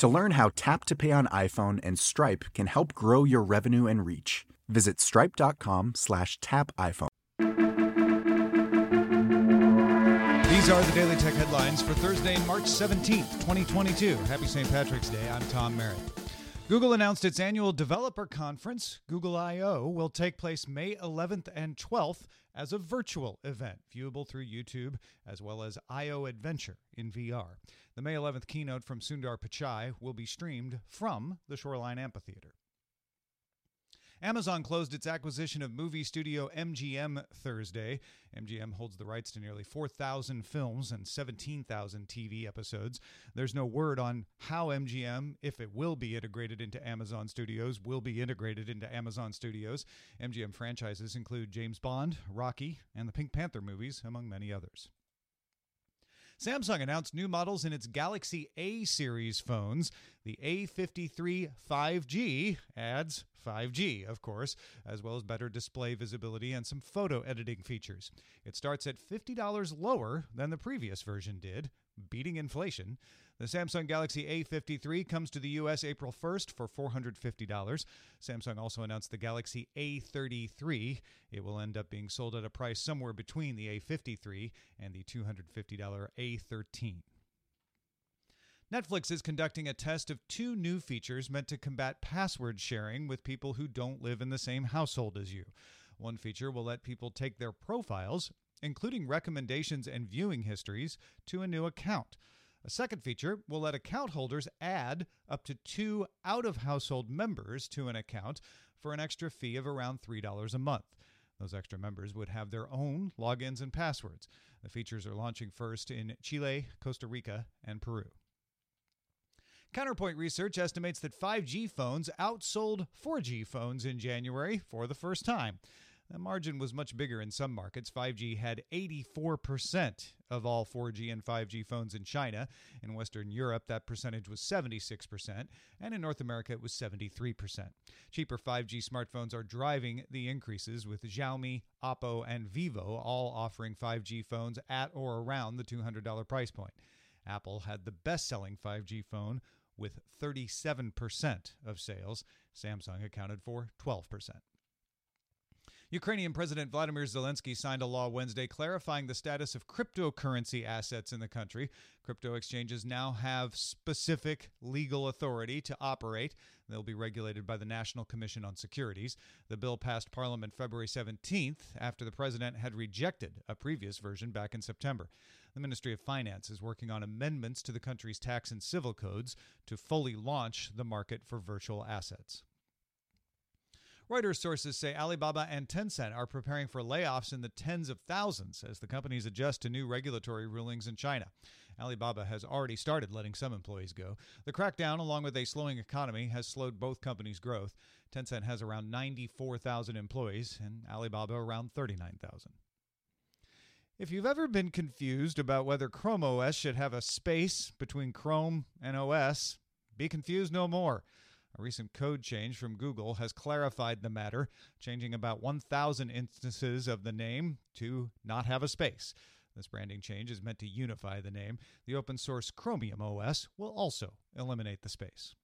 To learn how Tap to Pay on iPhone and Stripe can help grow your revenue and reach, visit stripe.com slash tap iPhone. These are the Daily Tech headlines for Thursday, March 17th, 2022. Happy St. Patrick's Day. I'm Tom Merritt. Google announced its annual developer conference, Google I/O, will take place May 11th and 12th as a virtual event, viewable through YouTube as well as I/O Adventure in VR. The May 11th keynote from Sundar Pichai will be streamed from the Shoreline Amphitheater. Amazon closed its acquisition of movie studio MGM Thursday. MGM holds the rights to nearly 4,000 films and 17,000 TV episodes. There's no word on how MGM, if it will be integrated into Amazon Studios, will be integrated into Amazon Studios. MGM franchises include James Bond, Rocky, and the Pink Panther movies, among many others. Samsung announced new models in its Galaxy A series phones. The A53 5G adds 5G, of course, as well as better display visibility and some photo editing features. It starts at $50 lower than the previous version did, beating inflation. The Samsung Galaxy A53 comes to the US April 1st for $450. Samsung also announced the Galaxy A33. It will end up being sold at a price somewhere between the A53 and the $250 A13. Netflix is conducting a test of two new features meant to combat password sharing with people who don't live in the same household as you. One feature will let people take their profiles, including recommendations and viewing histories, to a new account. A second feature will let account holders add up to two out of household members to an account for an extra fee of around $3 a month. Those extra members would have their own logins and passwords. The features are launching first in Chile, Costa Rica, and Peru. Counterpoint Research estimates that 5G phones outsold 4G phones in January for the first time. The margin was much bigger in some markets. 5G had 84% of all 4G and 5G phones in China. In Western Europe, that percentage was 76%, and in North America, it was 73%. Cheaper 5G smartphones are driving the increases, with Xiaomi, Oppo, and Vivo all offering 5G phones at or around the $200 price point. Apple had the best selling 5G phone with 37% of sales. Samsung accounted for 12%. Ukrainian President Vladimir Zelensky signed a law Wednesday clarifying the status of cryptocurrency assets in the country. Crypto exchanges now have specific legal authority to operate. They'll be regulated by the National Commission on Securities. The bill passed Parliament February 17th after the president had rejected a previous version back in September. The Ministry of Finance is working on amendments to the country's tax and civil codes to fully launch the market for virtual assets. Reuters sources say Alibaba and Tencent are preparing for layoffs in the tens of thousands as the companies adjust to new regulatory rulings in China. Alibaba has already started letting some employees go. The crackdown, along with a slowing economy, has slowed both companies' growth. Tencent has around 94,000 employees and Alibaba around 39,000. If you've ever been confused about whether Chrome OS should have a space between Chrome and OS, be confused no more. A recent code change from Google has clarified the matter, changing about 1,000 instances of the name to not have a space. This branding change is meant to unify the name. The open source Chromium OS will also eliminate the space.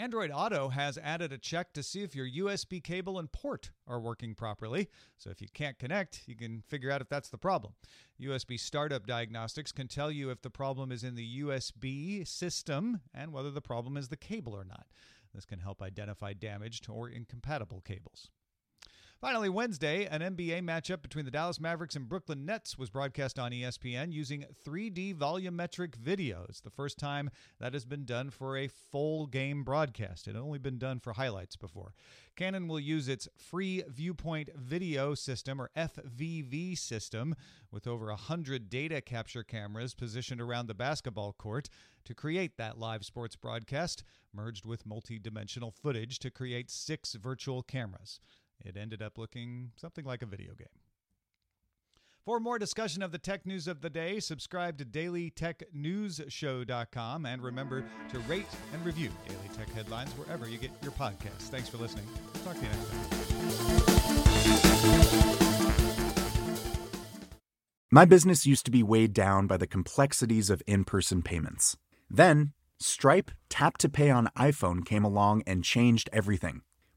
Android Auto has added a check to see if your USB cable and port are working properly. So if you can't connect, you can figure out if that's the problem. USB Startup Diagnostics can tell you if the problem is in the USB system and whether the problem is the cable or not. This can help identify damaged or incompatible cables. Finally, Wednesday, an NBA matchup between the Dallas Mavericks and Brooklyn Nets was broadcast on ESPN using 3D volumetric videos. The first time that has been done for a full game broadcast. It had only been done for highlights before. Canon will use its free viewpoint video system, or FVV system, with over 100 data capture cameras positioned around the basketball court to create that live sports broadcast, merged with multi dimensional footage to create six virtual cameras. It ended up looking something like a video game. For more discussion of the tech news of the day, subscribe to dailytechnewsshow.com and remember to rate and review Daily Tech Headlines wherever you get your podcasts. Thanks for listening. Talk to you next time. My business used to be weighed down by the complexities of in person payments. Then, Stripe Tap to Pay on iPhone came along and changed everything.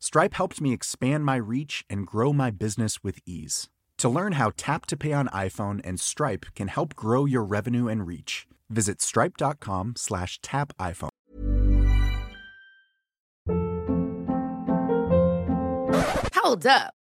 Stripe helped me expand my reach and grow my business with ease. To learn how Tap to Pay on iPhone and Stripe can help grow your revenue and reach, visit stripe.com slash tap iPhone. Hold up.